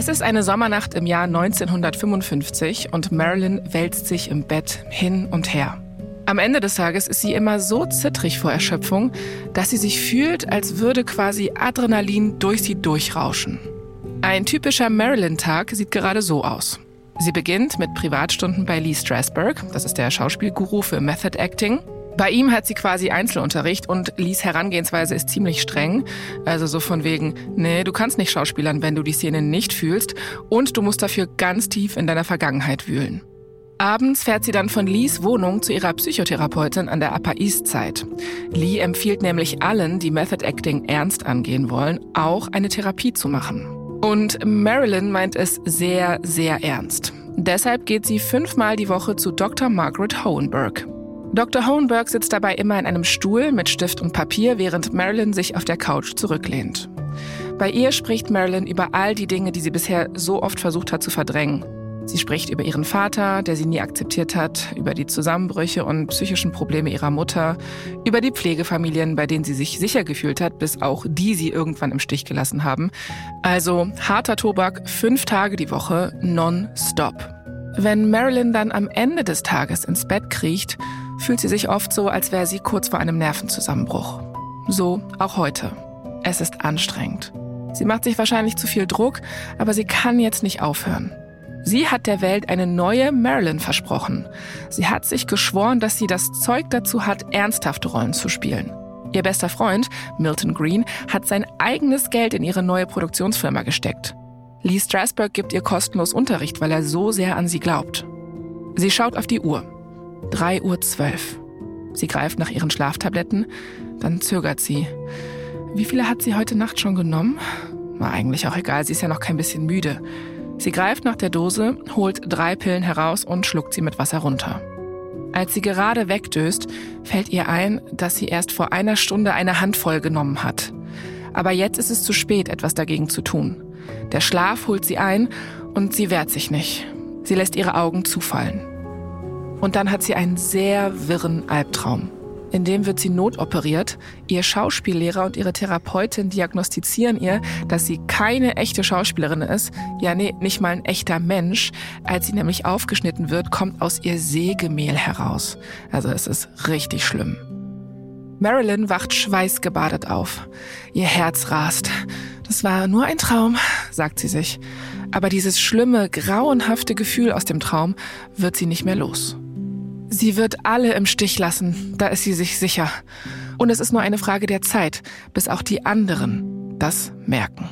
Es ist eine Sommernacht im Jahr 1955 und Marilyn wälzt sich im Bett hin und her. Am Ende des Tages ist sie immer so zittrig vor Erschöpfung, dass sie sich fühlt, als würde quasi Adrenalin durch sie durchrauschen. Ein typischer Marilyn-Tag sieht gerade so aus. Sie beginnt mit Privatstunden bei Lee Strasberg, das ist der Schauspielguru für Method Acting. Bei ihm hat sie quasi Einzelunterricht und Lees Herangehensweise ist ziemlich streng. Also so von wegen, nee, du kannst nicht schauspielern, wenn du die Szene nicht fühlst und du musst dafür ganz tief in deiner Vergangenheit wühlen. Abends fährt sie dann von Lees Wohnung zu ihrer Psychotherapeutin an der Upper East Side. Lee empfiehlt nämlich allen, die Method Acting ernst angehen wollen, auch eine Therapie zu machen. Und Marilyn meint es sehr, sehr ernst. Deshalb geht sie fünfmal die Woche zu Dr. Margaret Hohenberg. Dr. Hohenberg sitzt dabei immer in einem Stuhl mit Stift und Papier, während Marilyn sich auf der Couch zurücklehnt. Bei ihr spricht Marilyn über all die Dinge, die sie bisher so oft versucht hat zu verdrängen. Sie spricht über ihren Vater, der sie nie akzeptiert hat, über die Zusammenbrüche und psychischen Probleme ihrer Mutter, über die Pflegefamilien, bei denen sie sich sicher gefühlt hat, bis auch die sie irgendwann im Stich gelassen haben. Also harter Tobak, fünf Tage die Woche, non-stop. Wenn Marilyn dann am Ende des Tages ins Bett kriecht, fühlt sie sich oft so, als wäre sie kurz vor einem Nervenzusammenbruch. So auch heute. Es ist anstrengend. Sie macht sich wahrscheinlich zu viel Druck, aber sie kann jetzt nicht aufhören. Sie hat der Welt eine neue Marilyn versprochen. Sie hat sich geschworen, dass sie das Zeug dazu hat, ernsthafte Rollen zu spielen. Ihr bester Freund, Milton Green, hat sein eigenes Geld in ihre neue Produktionsfirma gesteckt. Lee Strasberg gibt ihr kostenlos Unterricht, weil er so sehr an sie glaubt. Sie schaut auf die Uhr. 3.12 Uhr. Sie greift nach ihren Schlaftabletten, dann zögert sie. Wie viele hat sie heute Nacht schon genommen? War eigentlich auch egal, sie ist ja noch kein bisschen müde. Sie greift nach der Dose, holt drei Pillen heraus und schluckt sie mit Wasser runter. Als sie gerade wegdöst, fällt ihr ein, dass sie erst vor einer Stunde eine Handvoll genommen hat. Aber jetzt ist es zu spät, etwas dagegen zu tun. Der Schlaf holt sie ein und sie wehrt sich nicht. Sie lässt ihre Augen zufallen. Und dann hat sie einen sehr wirren Albtraum. In dem wird sie notoperiert. Ihr Schauspiellehrer und ihre Therapeutin diagnostizieren ihr, dass sie keine echte Schauspielerin ist. Ja, nee, nicht mal ein echter Mensch. Als sie nämlich aufgeschnitten wird, kommt aus ihr Sägemehl heraus. Also es ist richtig schlimm. Marilyn wacht schweißgebadet auf. Ihr Herz rast. Das war nur ein Traum, sagt sie sich. Aber dieses schlimme, grauenhafte Gefühl aus dem Traum wird sie nicht mehr los. Sie wird alle im Stich lassen, da ist sie sich sicher. Und es ist nur eine Frage der Zeit, bis auch die anderen das merken.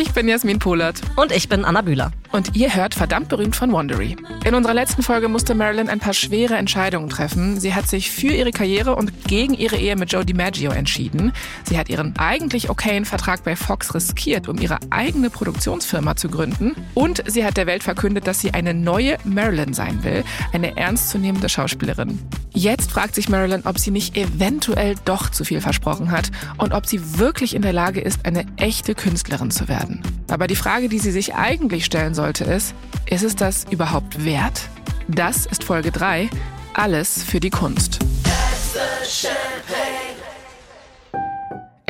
Ich bin Jasmin Polat. Und ich bin Anna Bühler. Und ihr hört verdammt berühmt von Wandery. In unserer letzten Folge musste Marilyn ein paar schwere Entscheidungen treffen. Sie hat sich für ihre Karriere und gegen ihre Ehe mit Joe DiMaggio entschieden. Sie hat ihren eigentlich okayen Vertrag bei Fox riskiert, um ihre eigene Produktionsfirma zu gründen. Und sie hat der Welt verkündet, dass sie eine neue Marilyn sein will, eine ernstzunehmende Schauspielerin. Jetzt fragt sich Marilyn, ob sie nicht eventuell doch zu viel versprochen hat und ob sie wirklich in der Lage ist, eine echte Künstlerin zu werden. Aber die Frage, die sie sich eigentlich stellen sollte, ist, ist es das überhaupt wert? Das ist Folge 3, alles für die Kunst.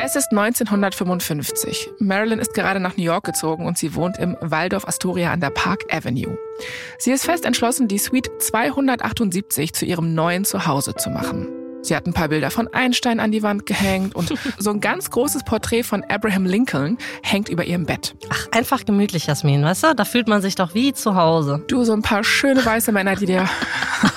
Es ist 1955. Marilyn ist gerade nach New York gezogen und sie wohnt im Waldorf Astoria an der Park Avenue. Sie ist fest entschlossen, die Suite 278 zu ihrem neuen Zuhause zu machen. Sie hat ein paar Bilder von Einstein an die Wand gehängt und so ein ganz großes Porträt von Abraham Lincoln hängt über ihrem Bett. Ach, einfach gemütlich, Jasmin, weißt du? Da fühlt man sich doch wie zu Hause. Du, so ein paar schöne weiße Männer, die dir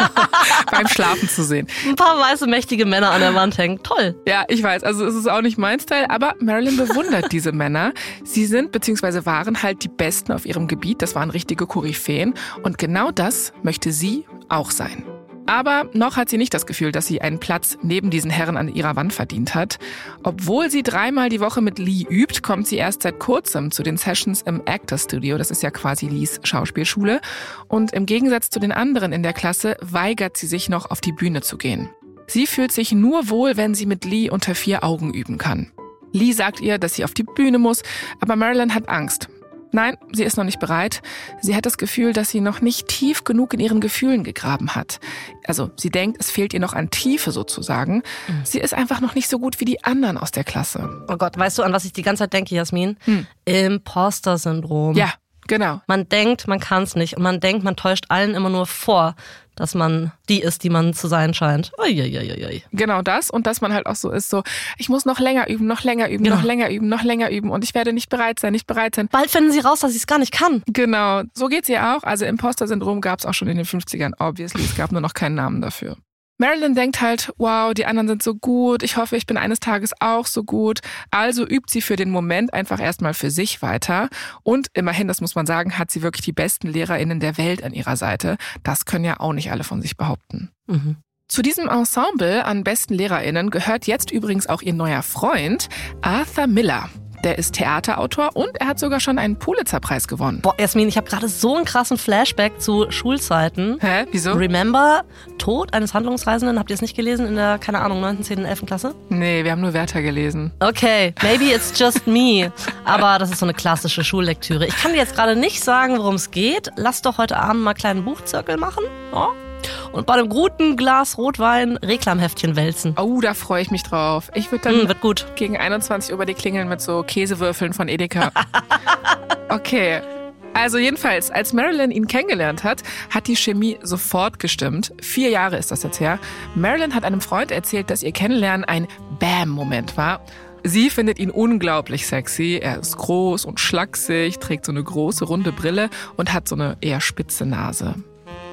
beim Schlafen zu sehen. Ein paar weiße, mächtige Männer an der Wand hängen. Toll. Ja, ich weiß, also es ist auch nicht mein Style, aber Marilyn bewundert diese Männer. Sie sind bzw. waren halt die Besten auf ihrem Gebiet. Das waren richtige Koryphäen. Und genau das möchte sie auch sein. Aber noch hat sie nicht das Gefühl, dass sie einen Platz neben diesen Herren an ihrer Wand verdient hat. Obwohl sie dreimal die Woche mit Lee übt, kommt sie erst seit kurzem zu den Sessions im Actor Studio. Das ist ja quasi Lees Schauspielschule. Und im Gegensatz zu den anderen in der Klasse weigert sie sich noch auf die Bühne zu gehen. Sie fühlt sich nur wohl, wenn sie mit Lee unter vier Augen üben kann. Lee sagt ihr, dass sie auf die Bühne muss, aber Marilyn hat Angst. Nein, sie ist noch nicht bereit. Sie hat das Gefühl, dass sie noch nicht tief genug in ihren Gefühlen gegraben hat. Also sie denkt, es fehlt ihr noch an Tiefe sozusagen. Mhm. Sie ist einfach noch nicht so gut wie die anderen aus der Klasse. Oh Gott, weißt du, an was ich die ganze Zeit denke, Jasmin? Hm. Imposter-Syndrom. Ja, Genau. Man denkt, man kann es nicht und man denkt, man täuscht allen immer nur vor, dass man die ist, die man zu sein scheint. Uiuiuiui. Genau das und dass man halt auch so ist, so ich muss noch länger üben, noch länger üben, genau. noch länger üben, noch länger üben und ich werde nicht bereit sein, nicht bereit sein. Bald finden sie raus, dass ich es gar nicht kann. Genau, so geht's ihr auch. Also Imposter-Syndrom gab es auch schon in den 50ern, obviously. Es gab nur noch keinen Namen dafür. Marilyn denkt halt, wow, die anderen sind so gut, ich hoffe, ich bin eines Tages auch so gut. Also übt sie für den Moment einfach erstmal für sich weiter. Und immerhin, das muss man sagen, hat sie wirklich die besten Lehrerinnen der Welt an ihrer Seite. Das können ja auch nicht alle von sich behaupten. Mhm. Zu diesem Ensemble an besten Lehrerinnen gehört jetzt übrigens auch ihr neuer Freund, Arthur Miller. Der ist Theaterautor und er hat sogar schon einen Pulitzerpreis gewonnen. Boah, Jasmin, ich habe gerade so einen krassen Flashback zu Schulzeiten. Hä? Wieso? Remember Tod eines Handlungsreisenden? Habt ihr es nicht gelesen in der, keine Ahnung, 9., 10., 11. Klasse? Nee, wir haben nur Werther gelesen. Okay, maybe it's just me. Aber das ist so eine klassische Schullektüre. Ich kann dir jetzt gerade nicht sagen, worum es geht. Lass doch heute Abend mal einen kleinen Buchzirkel machen. Oh und bei einem guten Glas Rotwein Reklamheftchen wälzen. Oh, da freue ich mich drauf. Ich würde dann mm, wird gut. gegen 21 Uhr bei dir klingeln mit so Käsewürfeln von Edeka. okay. Also jedenfalls, als Marilyn ihn kennengelernt hat, hat die Chemie sofort gestimmt. Vier Jahre ist das jetzt her. Marilyn hat einem Freund erzählt, dass ihr Kennenlernen ein Bam-Moment war. Sie findet ihn unglaublich sexy. Er ist groß und schlaksig, trägt so eine große runde Brille und hat so eine eher spitze Nase.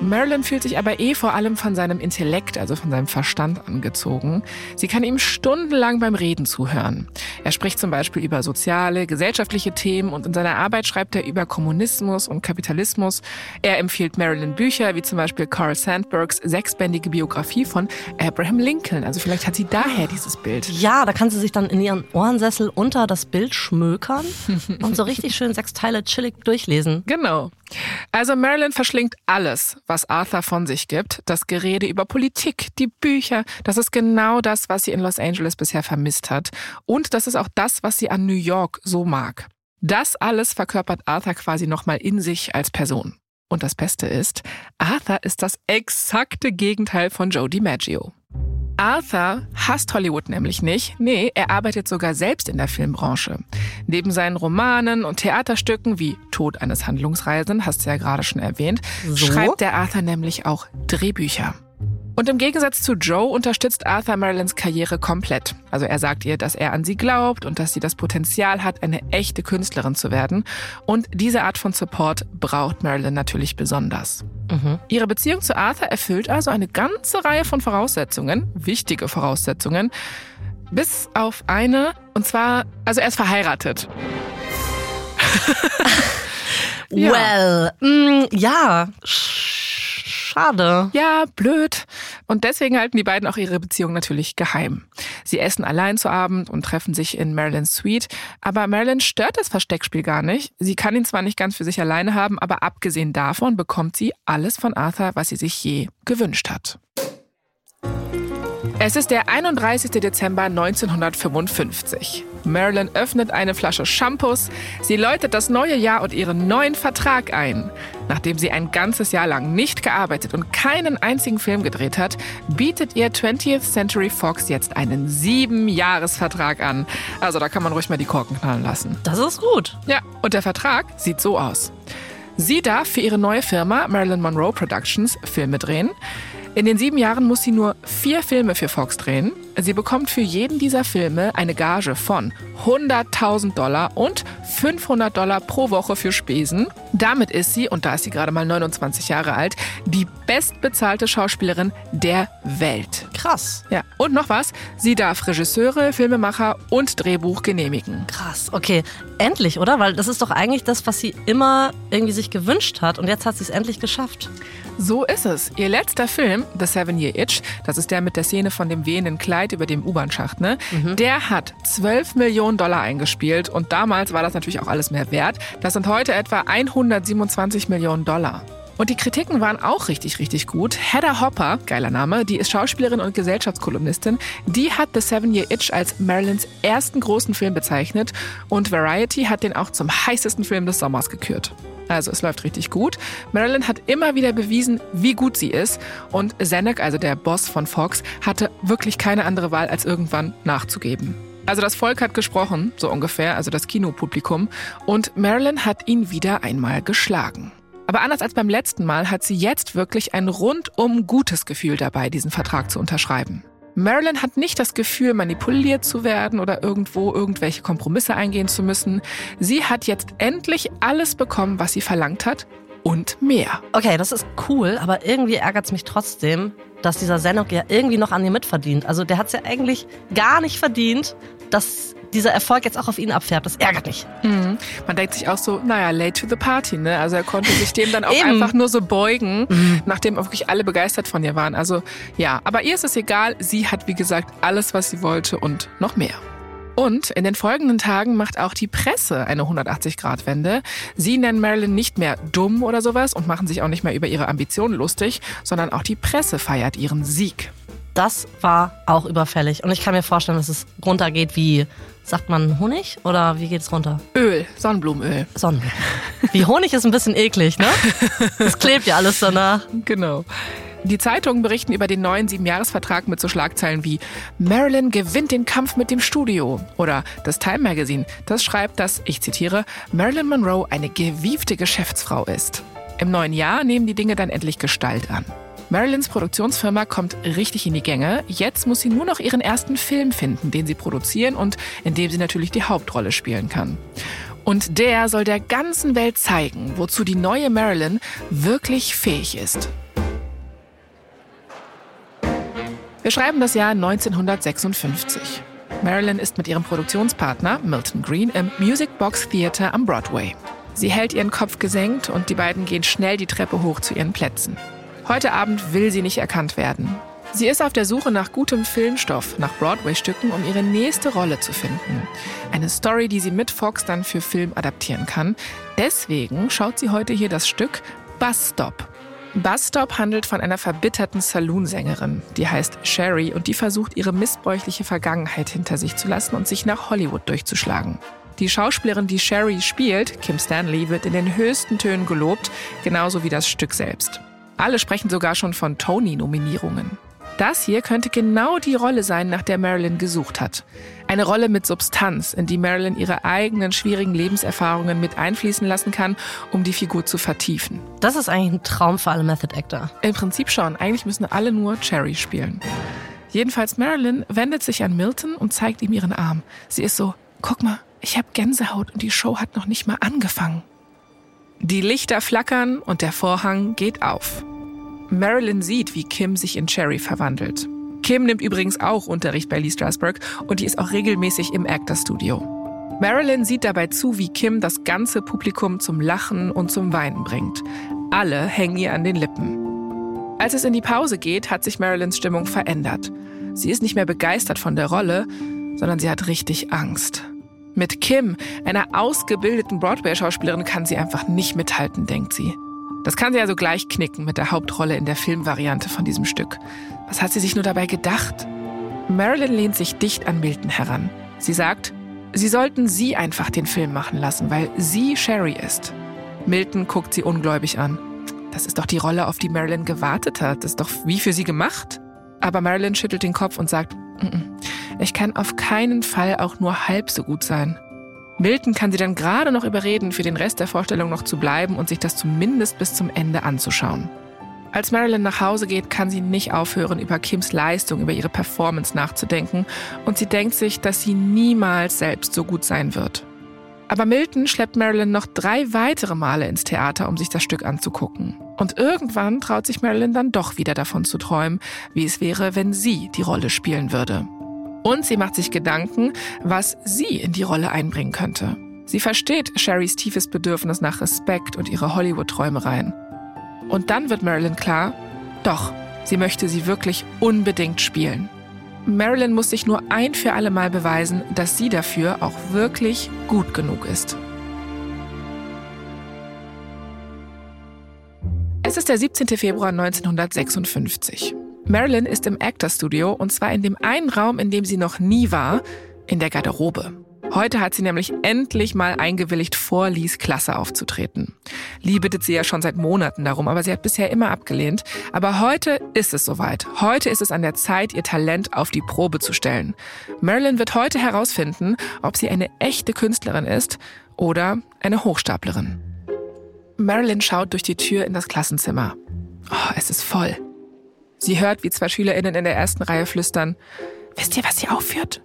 Marilyn fühlt sich aber eh vor allem von seinem Intellekt, also von seinem Verstand angezogen. Sie kann ihm stundenlang beim Reden zuhören. Er spricht zum Beispiel über soziale, gesellschaftliche Themen und in seiner Arbeit schreibt er über Kommunismus und Kapitalismus. Er empfiehlt Marilyn Bücher, wie zum Beispiel Carl Sandburgs sechsbändige Biografie von Abraham Lincoln. Also vielleicht hat sie daher dieses Bild. Ja, da kann sie sich dann in ihren Ohrensessel unter das Bild schmökern und so richtig schön sechs Teile chillig durchlesen. Genau. Also Marilyn verschlingt alles, was Arthur von sich gibt. Das Gerede über Politik, die Bücher, das ist genau das, was sie in Los Angeles bisher vermisst hat. Und das ist auch das, was sie an New York so mag. Das alles verkörpert Arthur quasi nochmal in sich als Person. Und das Beste ist, Arthur ist das exakte Gegenteil von Joe DiMaggio. Arthur hasst Hollywood nämlich nicht. Nee, er arbeitet sogar selbst in der Filmbranche. Neben seinen Romanen und Theaterstücken wie Tod eines Handlungsreisenden, hast du ja gerade schon erwähnt, so? schreibt der Arthur nämlich auch Drehbücher. Und im Gegensatz zu Joe unterstützt Arthur Marilyns Karriere komplett. Also er sagt ihr, dass er an sie glaubt und dass sie das Potenzial hat, eine echte Künstlerin zu werden. Und diese Art von Support braucht Marilyn natürlich besonders. Mhm. Ihre Beziehung zu Arthur erfüllt also eine ganze Reihe von Voraussetzungen, wichtige Voraussetzungen, bis auf eine, und zwar, also er ist verheiratet. well, mm, ja Schade. Ja, blöd. Und deswegen halten die beiden auch ihre Beziehung natürlich geheim. Sie essen allein zu Abend und treffen sich in Marilyns Suite. Aber Marilyn stört das Versteckspiel gar nicht. Sie kann ihn zwar nicht ganz für sich alleine haben, aber abgesehen davon bekommt sie alles von Arthur, was sie sich je gewünscht hat. Es ist der 31. Dezember 1955. Marilyn öffnet eine Flasche Shampoos. Sie läutet das neue Jahr und ihren neuen Vertrag ein. Nachdem sie ein ganzes Jahr lang nicht gearbeitet und keinen einzigen Film gedreht hat, bietet ihr 20th Century Fox jetzt einen Sieben-Jahres-Vertrag an. Also da kann man ruhig mal die Korken knallen lassen. Das ist gut. Ja, und der Vertrag sieht so aus. Sie darf für ihre neue Firma Marilyn Monroe Productions Filme drehen. In den sieben Jahren muss sie nur vier Filme für Fox drehen. Sie bekommt für jeden dieser Filme eine Gage von 100.000 Dollar und 500 Dollar pro Woche für Spesen. Damit ist sie, und da ist sie gerade mal 29 Jahre alt, die bestbezahlte Schauspielerin der Welt. Krass. Ja. Und noch was, sie darf Regisseure, Filmemacher und Drehbuch genehmigen. Krass, okay. Endlich, oder? Weil das ist doch eigentlich das, was sie immer irgendwie sich gewünscht hat und jetzt hat sie es endlich geschafft. So ist es. Ihr letzter Film, The Seven Year Itch, das ist der mit der Szene von dem wehenden Kleid über dem U-Bahn-Schacht, ne? Mhm. Der hat 12 Millionen Dollar eingespielt und damals war das natürlich auch alles mehr wert. Das sind heute etwa 127 Millionen Dollar. Und die Kritiken waren auch richtig, richtig gut. Hedda Hopper, geiler Name, die ist Schauspielerin und Gesellschaftskolumnistin, die hat The Seven Year Itch als Marilyns ersten großen Film bezeichnet und Variety hat den auch zum heißesten Film des Sommers gekürt. Also es läuft richtig gut. Marilyn hat immer wieder bewiesen, wie gut sie ist. Und Zanuck, also der Boss von Fox, hatte wirklich keine andere Wahl, als irgendwann nachzugeben. Also das Volk hat gesprochen, so ungefähr, also das Kinopublikum. Und Marilyn hat ihn wieder einmal geschlagen. Aber anders als beim letzten Mal hat sie jetzt wirklich ein rundum gutes Gefühl dabei, diesen Vertrag zu unterschreiben. Marilyn hat nicht das Gefühl, manipuliert zu werden oder irgendwo irgendwelche Kompromisse eingehen zu müssen. Sie hat jetzt endlich alles bekommen, was sie verlangt hat und mehr. Okay, das ist cool, aber irgendwie ärgert es mich trotzdem, dass dieser Senok ja irgendwie noch an ihr mitverdient. Also der hat es ja eigentlich gar nicht verdient, dass dieser Erfolg jetzt auch auf ihn abfärbt. Das ärgert mich. Mhm. Man denkt sich auch so, naja, late to the party, ne? Also er konnte sich dem dann auch einfach nur so beugen, mhm. nachdem wirklich alle begeistert von ihr waren. Also ja, aber ihr ist es egal. Sie hat, wie gesagt, alles, was sie wollte und noch mehr. Und in den folgenden Tagen macht auch die Presse eine 180-Grad-Wende. Sie nennen Marilyn nicht mehr dumm oder sowas und machen sich auch nicht mehr über ihre Ambitionen lustig, sondern auch die Presse feiert ihren Sieg. Das war auch überfällig. Und ich kann mir vorstellen, dass es runtergeht wie, sagt man Honig oder wie geht es runter? Öl, Sonnenblumenöl. Sonnenblumen. Wie Honig ist ein bisschen eklig, ne? Es klebt ja alles danach. Genau. Die Zeitungen berichten über den neuen Siebenjahresvertrag mit so Schlagzeilen wie Marilyn gewinnt den Kampf mit dem Studio oder das Time Magazine, das schreibt, dass, ich zitiere, Marilyn Monroe eine gewiefte Geschäftsfrau ist. Im neuen Jahr nehmen die Dinge dann endlich Gestalt an. Marilyns Produktionsfirma kommt richtig in die Gänge. Jetzt muss sie nur noch ihren ersten Film finden, den sie produzieren und in dem sie natürlich die Hauptrolle spielen kann. Und der soll der ganzen Welt zeigen, wozu die neue Marilyn wirklich fähig ist. Wir schreiben das Jahr 1956. Marilyn ist mit ihrem Produktionspartner Milton Green im Music Box Theater am Broadway. Sie hält ihren Kopf gesenkt und die beiden gehen schnell die Treppe hoch zu ihren Plätzen. Heute Abend will sie nicht erkannt werden. Sie ist auf der Suche nach gutem Filmstoff, nach Broadway-Stücken, um ihre nächste Rolle zu finden. Eine Story, die sie mit Fox dann für Film adaptieren kann. Deswegen schaut sie heute hier das Stück Bus Stop. Bus Stop handelt von einer verbitterten Saloon-Sängerin, die heißt Sherry und die versucht, ihre missbräuchliche Vergangenheit hinter sich zu lassen und sich nach Hollywood durchzuschlagen. Die Schauspielerin, die Sherry spielt, Kim Stanley, wird in den höchsten Tönen gelobt, genauso wie das Stück selbst. Alle sprechen sogar schon von Tony-Nominierungen. Das hier könnte genau die Rolle sein, nach der Marilyn gesucht hat. Eine Rolle mit Substanz, in die Marilyn ihre eigenen schwierigen Lebenserfahrungen mit einfließen lassen kann, um die Figur zu vertiefen. Das ist eigentlich ein Traum für alle Method Actor. Im Prinzip schon. Eigentlich müssen alle nur Cherry spielen. Jedenfalls Marilyn wendet sich an Milton und zeigt ihm ihren Arm. Sie ist so, guck mal, ich habe Gänsehaut und die Show hat noch nicht mal angefangen. Die Lichter flackern und der Vorhang geht auf. Marilyn sieht, wie Kim sich in Cherry verwandelt. Kim nimmt übrigens auch Unterricht bei Lee Strasberg und die ist auch regelmäßig im Actor Studio. Marilyn sieht dabei zu, wie Kim das ganze Publikum zum Lachen und zum Weinen bringt. Alle hängen ihr an den Lippen. Als es in die Pause geht, hat sich Marilyns Stimmung verändert. Sie ist nicht mehr begeistert von der Rolle, sondern sie hat richtig Angst. Mit Kim, einer ausgebildeten Broadway-Schauspielerin, kann sie einfach nicht mithalten, denkt sie. Das kann sie also gleich knicken mit der Hauptrolle in der Filmvariante von diesem Stück. Was hat sie sich nur dabei gedacht? Marilyn lehnt sich dicht an Milton heran. Sie sagt, sie sollten sie einfach den Film machen lassen, weil sie Sherry ist. Milton guckt sie ungläubig an. Das ist doch die Rolle, auf die Marilyn gewartet hat. Das ist doch wie für sie gemacht. Aber Marilyn schüttelt den Kopf und sagt, ich kann auf keinen Fall auch nur halb so gut sein. Milton kann sie dann gerade noch überreden, für den Rest der Vorstellung noch zu bleiben und sich das zumindest bis zum Ende anzuschauen. Als Marilyn nach Hause geht, kann sie nicht aufhören, über Kims Leistung, über ihre Performance nachzudenken und sie denkt sich, dass sie niemals selbst so gut sein wird. Aber Milton schleppt Marilyn noch drei weitere Male ins Theater, um sich das Stück anzugucken. Und irgendwann traut sich Marilyn dann doch wieder davon zu träumen, wie es wäre, wenn sie die Rolle spielen würde. Und sie macht sich Gedanken, was sie in die Rolle einbringen könnte. Sie versteht Sherrys tiefes Bedürfnis nach Respekt und ihre Hollywood-Träumereien. Und dann wird Marilyn klar, doch, sie möchte sie wirklich unbedingt spielen. Marilyn muss sich nur ein für alle Mal beweisen, dass sie dafür auch wirklich gut genug ist. Ist der 17. Februar 1956. Marilyn ist im Actor Studio und zwar in dem einen Raum, in dem sie noch nie war, in der Garderobe. Heute hat sie nämlich endlich mal eingewilligt, vor Lees Klasse aufzutreten. Lee bittet sie ja schon seit Monaten darum, aber sie hat bisher immer abgelehnt. Aber heute ist es soweit. Heute ist es an der Zeit, ihr Talent auf die Probe zu stellen. Marilyn wird heute herausfinden, ob sie eine echte Künstlerin ist oder eine Hochstaplerin. Marilyn schaut durch die Tür in das Klassenzimmer. Oh, es ist voll. Sie hört, wie zwei SchülerInnen in der ersten Reihe flüstern. Wisst ihr, was sie aufführt?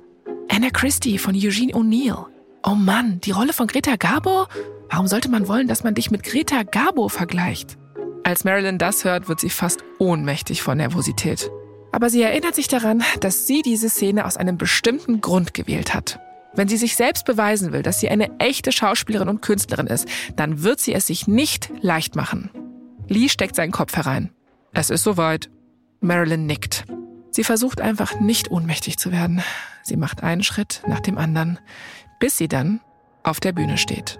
Anna Christie von Eugene O'Neill. Oh Mann, die Rolle von Greta Garbo? Warum sollte man wollen, dass man dich mit Greta Garbo vergleicht? Als Marilyn das hört, wird sie fast ohnmächtig vor Nervosität. Aber sie erinnert sich daran, dass sie diese Szene aus einem bestimmten Grund gewählt hat. Wenn sie sich selbst beweisen will, dass sie eine echte Schauspielerin und Künstlerin ist, dann wird sie es sich nicht leicht machen. Lee steckt seinen Kopf herein. Es ist soweit. Marilyn nickt. Sie versucht einfach nicht ohnmächtig zu werden. Sie macht einen Schritt nach dem anderen, bis sie dann auf der Bühne steht.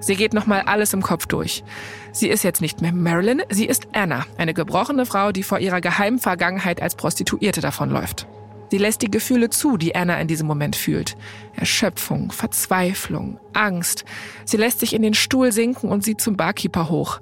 Sie geht nochmal alles im Kopf durch. Sie ist jetzt nicht mehr Marilyn, sie ist Anna, eine gebrochene Frau, die vor ihrer geheimen Vergangenheit als Prostituierte davonläuft. Sie lässt die Gefühle zu, die Anna in diesem Moment fühlt. Erschöpfung, Verzweiflung, Angst. Sie lässt sich in den Stuhl sinken und sieht zum Barkeeper hoch.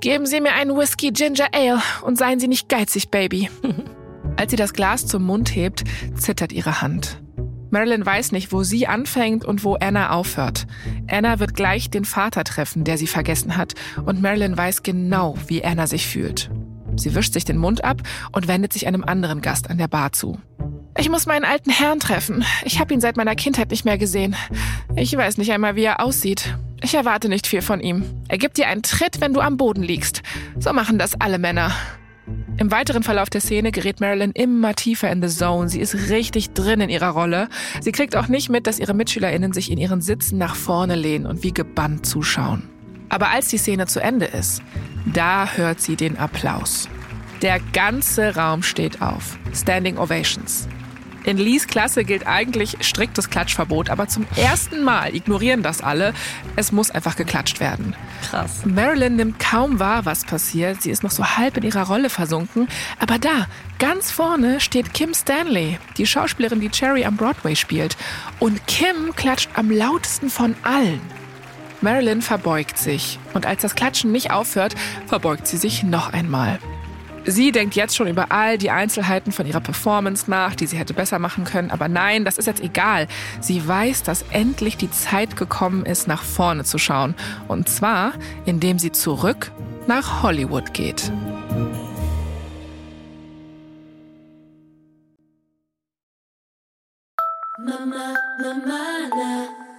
Geben Sie mir einen Whisky Ginger Ale und seien Sie nicht geizig, Baby. Als sie das Glas zum Mund hebt, zittert ihre Hand. Marilyn weiß nicht, wo sie anfängt und wo Anna aufhört. Anna wird gleich den Vater treffen, der sie vergessen hat, und Marilyn weiß genau, wie Anna sich fühlt. Sie wischt sich den Mund ab und wendet sich einem anderen Gast an der Bar zu. Ich muss meinen alten Herrn treffen. Ich habe ihn seit meiner Kindheit nicht mehr gesehen. Ich weiß nicht einmal, wie er aussieht. Ich erwarte nicht viel von ihm. Er gibt dir einen Tritt, wenn du am Boden liegst. So machen das alle Männer. Im weiteren Verlauf der Szene gerät Marilyn immer tiefer in the zone. Sie ist richtig drin in ihrer Rolle. Sie kriegt auch nicht mit, dass ihre MitschülerInnen sich in ihren Sitzen nach vorne lehnen und wie gebannt zuschauen. Aber als die Szene zu Ende ist, da hört sie den Applaus. Der ganze Raum steht auf. Standing Ovations. In Lees Klasse gilt eigentlich striktes Klatschverbot, aber zum ersten Mal ignorieren das alle. Es muss einfach geklatscht werden. Krass. Marilyn nimmt kaum wahr, was passiert. Sie ist noch so halb in ihrer Rolle versunken. Aber da, ganz vorne, steht Kim Stanley, die Schauspielerin, die Cherry am Broadway spielt. Und Kim klatscht am lautesten von allen. Marilyn verbeugt sich. Und als das Klatschen nicht aufhört, verbeugt sie sich noch einmal. Sie denkt jetzt schon über all die Einzelheiten von ihrer Performance nach, die sie hätte besser machen können. Aber nein, das ist jetzt egal. Sie weiß, dass endlich die Zeit gekommen ist, nach vorne zu schauen. Und zwar, indem sie zurück nach Hollywood geht. Mama, Mama,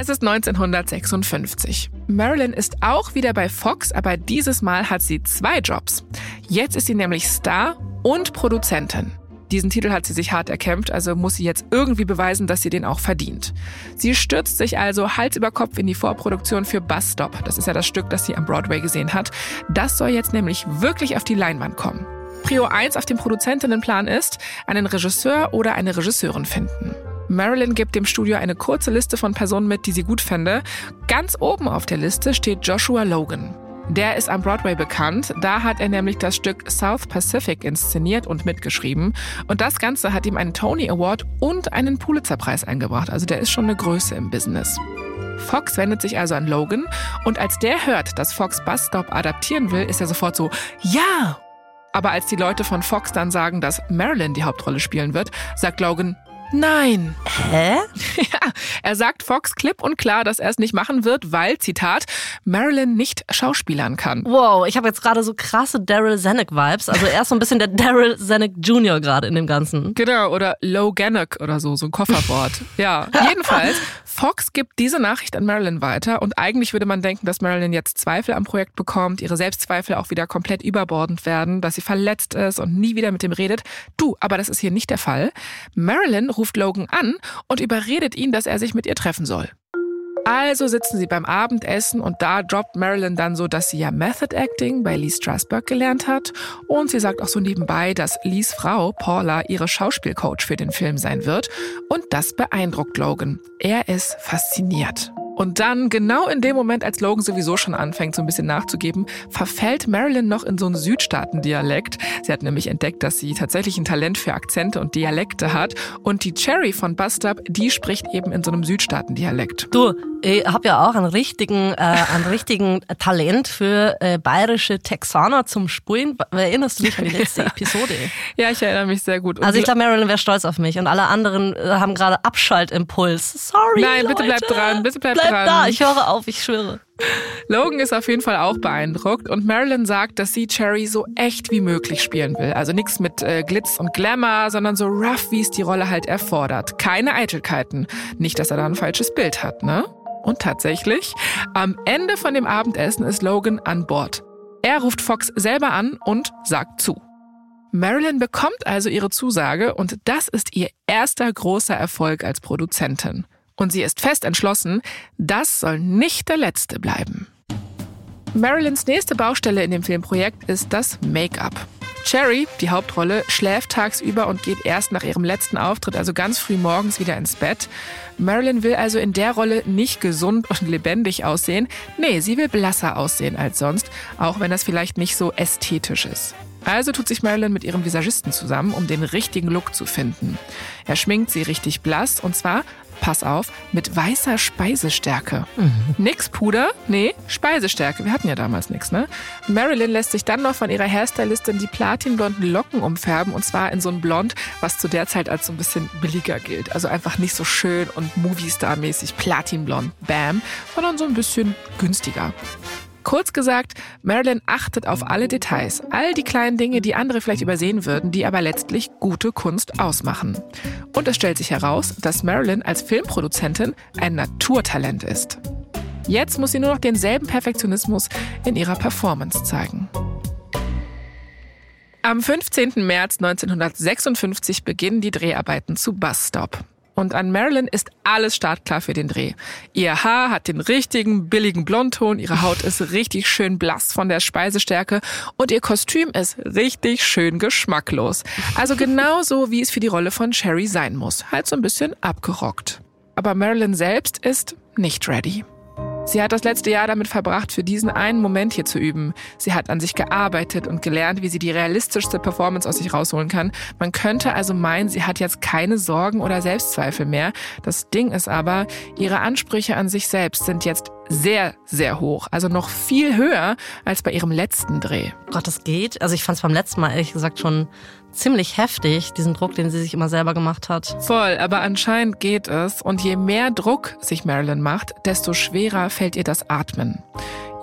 Es ist 1956. Marilyn ist auch wieder bei Fox, aber dieses Mal hat sie zwei Jobs. Jetzt ist sie nämlich Star und Produzentin. Diesen Titel hat sie sich hart erkämpft, also muss sie jetzt irgendwie beweisen, dass sie den auch verdient. Sie stürzt sich also Hals über Kopf in die Vorproduktion für Bus Stop. Das ist ja das Stück, das sie am Broadway gesehen hat. Das soll jetzt nämlich wirklich auf die Leinwand kommen. Prio 1 auf dem Produzentinnenplan ist, einen Regisseur oder eine Regisseurin finden. Marilyn gibt dem Studio eine kurze Liste von Personen mit, die sie gut fände. Ganz oben auf der Liste steht Joshua Logan. Der ist am Broadway bekannt. Da hat er nämlich das Stück South Pacific inszeniert und mitgeschrieben. Und das Ganze hat ihm einen Tony Award und einen Pulitzer-Preis eingebracht. Also der ist schon eine Größe im Business. Fox wendet sich also an Logan und als der hört, dass Fox Bus Stop adaptieren will, ist er sofort so, ja! Aber als die Leute von Fox dann sagen, dass Marilyn die Hauptrolle spielen wird, sagt Logan, Nein. Hä? Ja, er sagt Fox klipp und klar, dass er es nicht machen wird, weil, Zitat, Marilyn nicht schauspielern kann. Wow, ich habe jetzt gerade so krasse Daryl Zanuck-Vibes. Also er ist so ein bisschen der Daryl Zanuck Jr. gerade in dem Ganzen. Genau, oder Low Gannock oder so, so ein Kofferwort. ja, jedenfalls, Fox gibt diese Nachricht an Marilyn weiter und eigentlich würde man denken, dass Marilyn jetzt Zweifel am Projekt bekommt, ihre Selbstzweifel auch wieder komplett überbordend werden, dass sie verletzt ist und nie wieder mit dem redet. Du, aber das ist hier nicht der Fall. Marilyn ruft Logan an und überredet ihn, dass er sich mit ihr treffen soll. Also sitzen sie beim Abendessen und da droppt Marilyn dann so, dass sie ja Method Acting bei Lee Strasberg gelernt hat. Und sie sagt auch so nebenbei, dass Lees Frau Paula ihre Schauspielcoach für den Film sein wird. Und das beeindruckt Logan. Er ist fasziniert. Und dann, genau in dem Moment, als Logan sowieso schon anfängt, so ein bisschen nachzugeben, verfällt Marilyn noch in so einen Südstaaten-Dialekt. Sie hat nämlich entdeckt, dass sie tatsächlich ein Talent für Akzente und Dialekte hat. Und die Cherry von Bustap, die spricht eben in so einem Südstaaten-Dialekt. Du, ich habe ja auch einen richtigen, äh, einen richtigen Talent für äh, bayerische Texaner zum Spulen. Erinnerst du dich an die letzte Episode? ja, ich erinnere mich sehr gut. Und also ich glaube, Marilyn wäre stolz auf mich und alle anderen äh, haben gerade Abschaltimpuls. Sorry. Nein, Leute. bitte bleib dran, bitte bleib, bleib dran. da, ich höre auf, ich schwöre. Logan ist auf jeden Fall auch beeindruckt und Marilyn sagt, dass sie Cherry so echt wie möglich spielen will. Also nichts mit äh, Glitz und Glamour, sondern so rough, wie es die Rolle halt erfordert. Keine Eitelkeiten. Nicht, dass er da ein falsches Bild hat, ne? Und tatsächlich, am Ende von dem Abendessen ist Logan an Bord. Er ruft Fox selber an und sagt zu. Marilyn bekommt also ihre Zusage und das ist ihr erster großer Erfolg als Produzentin. Und sie ist fest entschlossen, das soll nicht der letzte bleiben. Marilyns nächste Baustelle in dem Filmprojekt ist das Make-up. Cherry, die Hauptrolle, schläft tagsüber und geht erst nach ihrem letzten Auftritt, also ganz früh morgens, wieder ins Bett. Marilyn will also in der Rolle nicht gesund und lebendig aussehen. Nee, sie will blasser aussehen als sonst, auch wenn das vielleicht nicht so ästhetisch ist. Also tut sich Marilyn mit ihrem Visagisten zusammen, um den richtigen Look zu finden. Er schminkt sie richtig blass und zwar, pass auf, mit weißer Speisestärke. Mhm. Nix Puder, nee, Speisestärke. Wir hatten ja damals nichts, ne? Marilyn lässt sich dann noch von ihrer Hairstylistin die platinblonden Locken umfärben und zwar in so ein Blond, was zu der Zeit als so ein bisschen billiger gilt. Also einfach nicht so schön und Movie-Star-mäßig platinblond, bam, sondern so ein bisschen günstiger. Kurz gesagt, Marilyn achtet auf alle Details, all die kleinen Dinge, die andere vielleicht übersehen würden, die aber letztlich gute Kunst ausmachen. Und es stellt sich heraus, dass Marilyn als Filmproduzentin ein Naturtalent ist. Jetzt muss sie nur noch denselben Perfektionismus in ihrer Performance zeigen. Am 15. März 1956 beginnen die Dreharbeiten zu Bus Stop. Und an Marilyn ist alles startklar für den Dreh. Ihr Haar hat den richtigen, billigen Blondton, ihre Haut ist richtig schön blass von der Speisestärke und ihr Kostüm ist richtig schön geschmacklos. Also genauso, wie es für die Rolle von Sherry sein muss. Halt so ein bisschen abgerockt. Aber Marilyn selbst ist nicht ready. Sie hat das letzte Jahr damit verbracht, für diesen einen Moment hier zu üben. Sie hat an sich gearbeitet und gelernt, wie sie die realistischste Performance aus sich rausholen kann. Man könnte also meinen, sie hat jetzt keine Sorgen oder Selbstzweifel mehr. Das Ding ist aber, ihre Ansprüche an sich selbst sind jetzt sehr, sehr hoch. Also noch viel höher als bei ihrem letzten Dreh. Gott, das geht. Also ich fand es beim letzten Mal ehrlich gesagt schon ziemlich heftig, diesen Druck, den sie sich immer selber gemacht hat. Voll, aber anscheinend geht es. Und je mehr Druck sich Marilyn macht, desto schwerer fällt ihr das Atmen.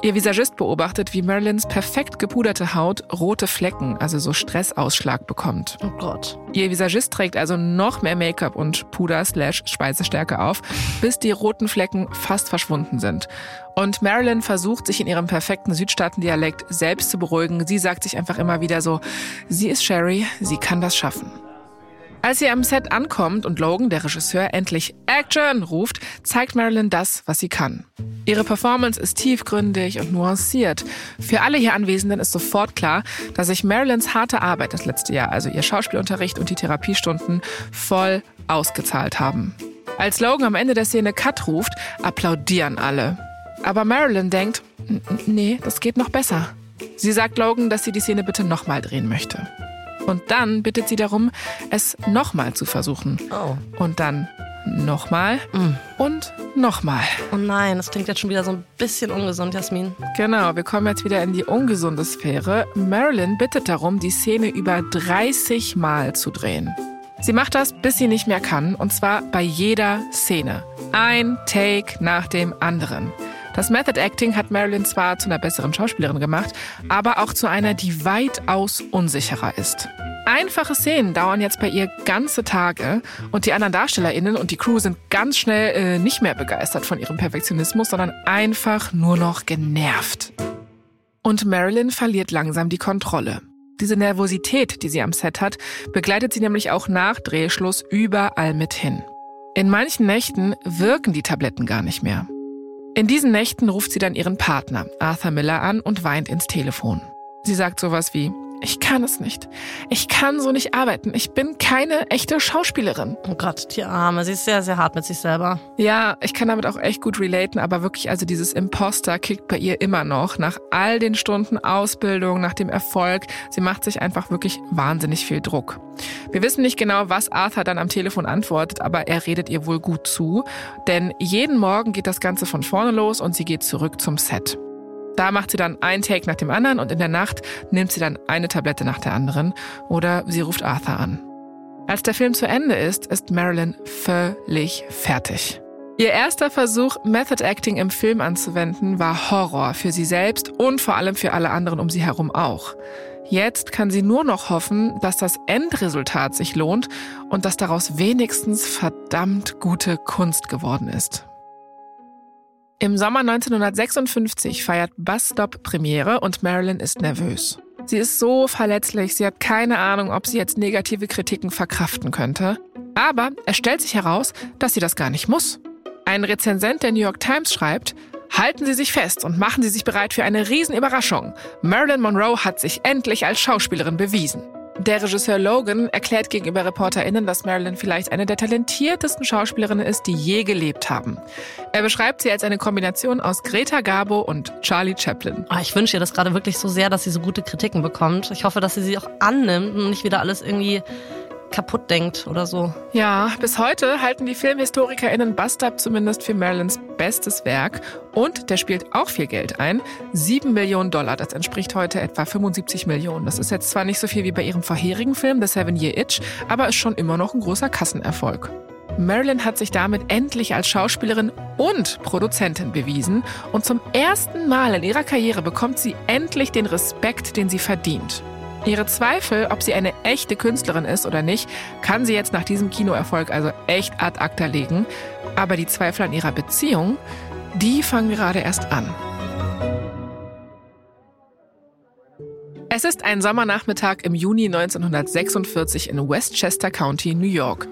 Ihr Visagist beobachtet, wie Marilyns perfekt gepuderte Haut rote Flecken, also so Stressausschlag bekommt. Oh Gott. Ihr Visagist trägt also noch mehr Make-up und Puder slash Speisestärke auf, bis die roten Flecken fast verschwunden sind. Und Marilyn versucht, sich in ihrem perfekten Südstaaten-Dialekt selbst zu beruhigen. Sie sagt sich einfach immer wieder so, sie ist Sherry, sie kann das schaffen. Als sie am Set ankommt und Logan, der Regisseur, endlich Action ruft, zeigt Marilyn das, was sie kann. Ihre Performance ist tiefgründig und nuanciert. Für alle hier Anwesenden ist sofort klar, dass sich Marilyns harte Arbeit das letzte Jahr, also ihr Schauspielunterricht und die Therapiestunden, voll ausgezahlt haben. Als Logan am Ende der Szene Cut ruft, applaudieren alle. Aber Marilyn denkt, nee, das geht noch besser. Sie sagt Logan, dass sie die Szene bitte nochmal drehen möchte. Und dann bittet sie darum, es nochmal zu versuchen. Oh. Und dann nochmal mm. und nochmal. Oh nein, das klingt jetzt schon wieder so ein bisschen ungesund, Jasmin. Genau, wir kommen jetzt wieder in die ungesunde Sphäre. Marilyn bittet darum, die Szene über 30 Mal zu drehen. Sie macht das, bis sie nicht mehr kann, und zwar bei jeder Szene. Ein Take nach dem anderen. Das Method Acting hat Marilyn zwar zu einer besseren Schauspielerin gemacht, aber auch zu einer, die weitaus unsicherer ist. Einfache Szenen dauern jetzt bei ihr ganze Tage und die anderen DarstellerInnen und die Crew sind ganz schnell äh, nicht mehr begeistert von ihrem Perfektionismus, sondern einfach nur noch genervt. Und Marilyn verliert langsam die Kontrolle. Diese Nervosität, die sie am Set hat, begleitet sie nämlich auch nach Drehschluss überall mit hin. In manchen Nächten wirken die Tabletten gar nicht mehr. In diesen Nächten ruft sie dann ihren Partner, Arthur Miller, an und weint ins Telefon. Sie sagt sowas wie, ich kann es nicht. Ich kann so nicht arbeiten. Ich bin keine echte Schauspielerin. Oh Gott, die Arme. Sie ist sehr, sehr hart mit sich selber. Ja, ich kann damit auch echt gut relaten, aber wirklich, also dieses Imposter kickt bei ihr immer noch. Nach all den Stunden Ausbildung, nach dem Erfolg. Sie macht sich einfach wirklich wahnsinnig viel Druck. Wir wissen nicht genau, was Arthur dann am Telefon antwortet, aber er redet ihr wohl gut zu. Denn jeden Morgen geht das Ganze von vorne los und sie geht zurück zum Set. Da macht sie dann ein Take nach dem anderen und in der Nacht nimmt sie dann eine Tablette nach der anderen oder sie ruft Arthur an. Als der Film zu Ende ist, ist Marilyn völlig fertig. Ihr erster Versuch, Method Acting im Film anzuwenden, war Horror für sie selbst und vor allem für alle anderen um sie herum auch. Jetzt kann sie nur noch hoffen, dass das Endresultat sich lohnt und dass daraus wenigstens verdammt gute Kunst geworden ist. Im Sommer 1956 feiert Bus Stop Premiere und Marilyn ist nervös. Sie ist so verletzlich, sie hat keine Ahnung, ob sie jetzt negative Kritiken verkraften könnte. Aber es stellt sich heraus, dass sie das gar nicht muss. Ein Rezensent der New York Times schreibt, Halten Sie sich fest und machen Sie sich bereit für eine Riesenüberraschung. Marilyn Monroe hat sich endlich als Schauspielerin bewiesen. Der Regisseur Logan erklärt gegenüber ReporterInnen, dass Marilyn vielleicht eine der talentiertesten Schauspielerinnen ist, die je gelebt haben. Er beschreibt sie als eine Kombination aus Greta Garbo und Charlie Chaplin. Oh, ich wünsche ihr das gerade wirklich so sehr, dass sie so gute Kritiken bekommt. Ich hoffe, dass sie sie auch annimmt und nicht wieder alles irgendwie kaputt denkt oder so. Ja, bis heute halten die FilmhistorikerInnen Bastard zumindest für Marilyns bestes Werk und der spielt auch viel Geld ein. Sieben Millionen Dollar, das entspricht heute etwa 75 Millionen. Das ist jetzt zwar nicht so viel wie bei ihrem vorherigen Film, The Seven Year Itch, aber ist schon immer noch ein großer Kassenerfolg. Marilyn hat sich damit endlich als Schauspielerin und Produzentin bewiesen und zum ersten Mal in ihrer Karriere bekommt sie endlich den Respekt, den sie verdient. Ihre Zweifel, ob sie eine echte Künstlerin ist oder nicht, kann sie jetzt nach diesem Kinoerfolg also echt ad acta legen. Aber die Zweifel an ihrer Beziehung, die fangen gerade erst an. Es ist ein Sommernachmittag im Juni 1946 in Westchester County, New York.